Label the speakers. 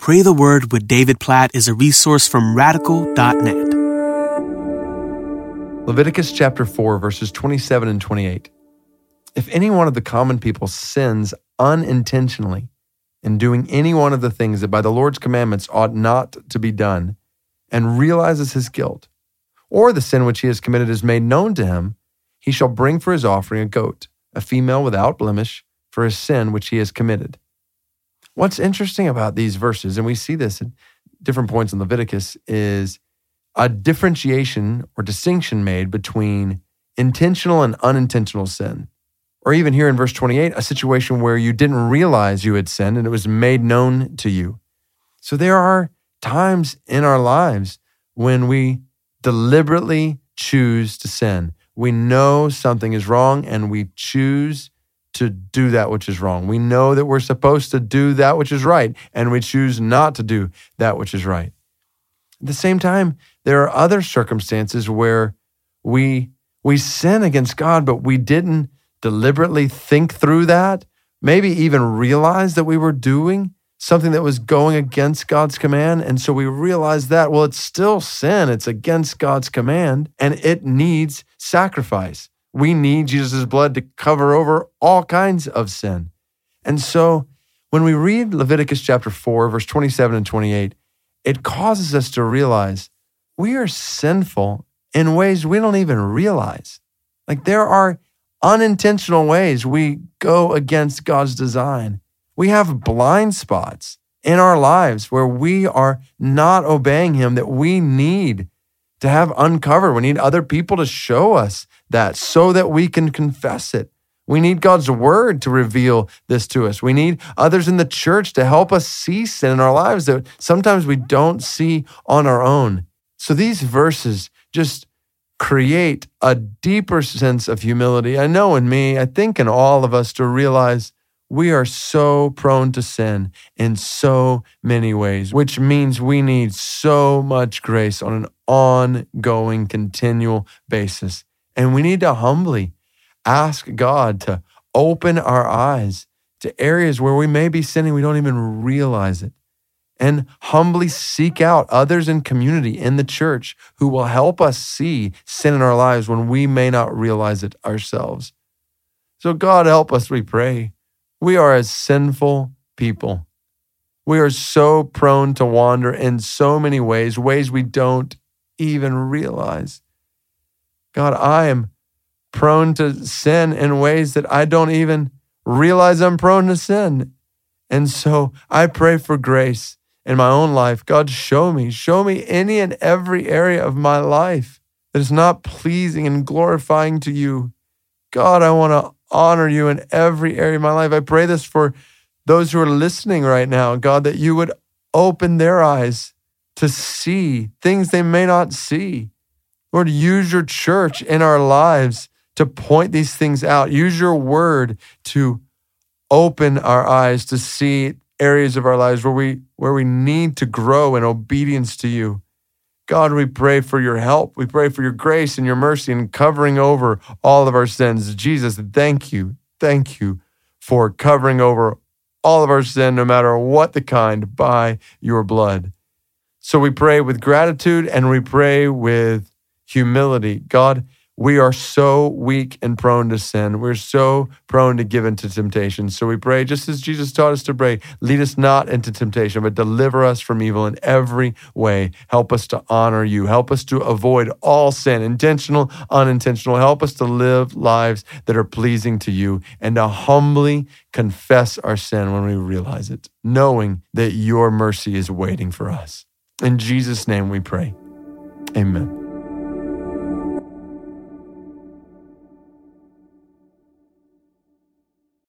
Speaker 1: Pray the Word with David Platt is a resource from radical.net.
Speaker 2: Leviticus chapter 4, verses 27 and 28. If any one of the common people sins unintentionally in doing any one of the things that by the Lord's commandments ought not to be done, and realizes his guilt, or the sin which he has committed is made known to him, he shall bring for his offering a goat, a female without blemish, for his sin which he has committed. What's interesting about these verses, and we see this at different points in Leviticus, is a differentiation or distinction made between intentional and unintentional sin. Or even here in verse 28, a situation where you didn't realize you had sinned and it was made known to you. So there are times in our lives when we deliberately choose to sin. We know something is wrong and we choose to do that which is wrong. We know that we're supposed to do that which is right, and we choose not to do that which is right. At the same time, there are other circumstances where we we sin against God, but we didn't deliberately think through that, maybe even realize that we were doing something that was going against God's command. And so we realize that, well, it's still sin. It's against God's command and it needs sacrifice. We need Jesus' blood to cover over all kinds of sin. And so when we read Leviticus chapter 4, verse 27 and 28, it causes us to realize we are sinful in ways we don't even realize. Like there are unintentional ways we go against God's design. We have blind spots in our lives where we are not obeying Him that we need to have uncovered. We need other people to show us that so that we can confess it. We need God's word to reveal this to us. We need others in the church to help us see sin in our lives that sometimes we don't see on our own. So these verses just create a deeper sense of humility. I know in me, I think in all of us to realize we are so prone to sin in so many ways, which means we need so much grace on an ongoing, continual basis. And we need to humbly ask God to open our eyes to areas where we may be sinning, we don't even realize it. And humbly seek out others in community in the church who will help us see sin in our lives when we may not realize it ourselves. So, God, help us, we pray. We are a sinful people. We are so prone to wander in so many ways, ways we don't even realize. God, I am prone to sin in ways that I don't even realize I'm prone to sin. And so I pray for grace in my own life. God, show me, show me any and every area of my life that is not pleasing and glorifying to you. God, I want to honor you in every area of my life. I pray this for those who are listening right now, God, that you would open their eyes to see things they may not see. Lord, use your church in our lives to point these things out. Use your word to open our eyes to see areas of our lives where we where we need to grow in obedience to you. God, we pray for your help. We pray for your grace and your mercy and covering over all of our sins. Jesus, thank you. Thank you for covering over all of our sin, no matter what the kind, by your blood. So we pray with gratitude and we pray with humility. God, we are so weak and prone to sin. We're so prone to give into temptation. So we pray, just as Jesus taught us to pray, lead us not into temptation, but deliver us from evil in every way. Help us to honor you. Help us to avoid all sin, intentional, unintentional. Help us to live lives that are pleasing to you and to humbly confess our sin when we realize it, knowing that your mercy is waiting for us. In Jesus' name we pray. Amen.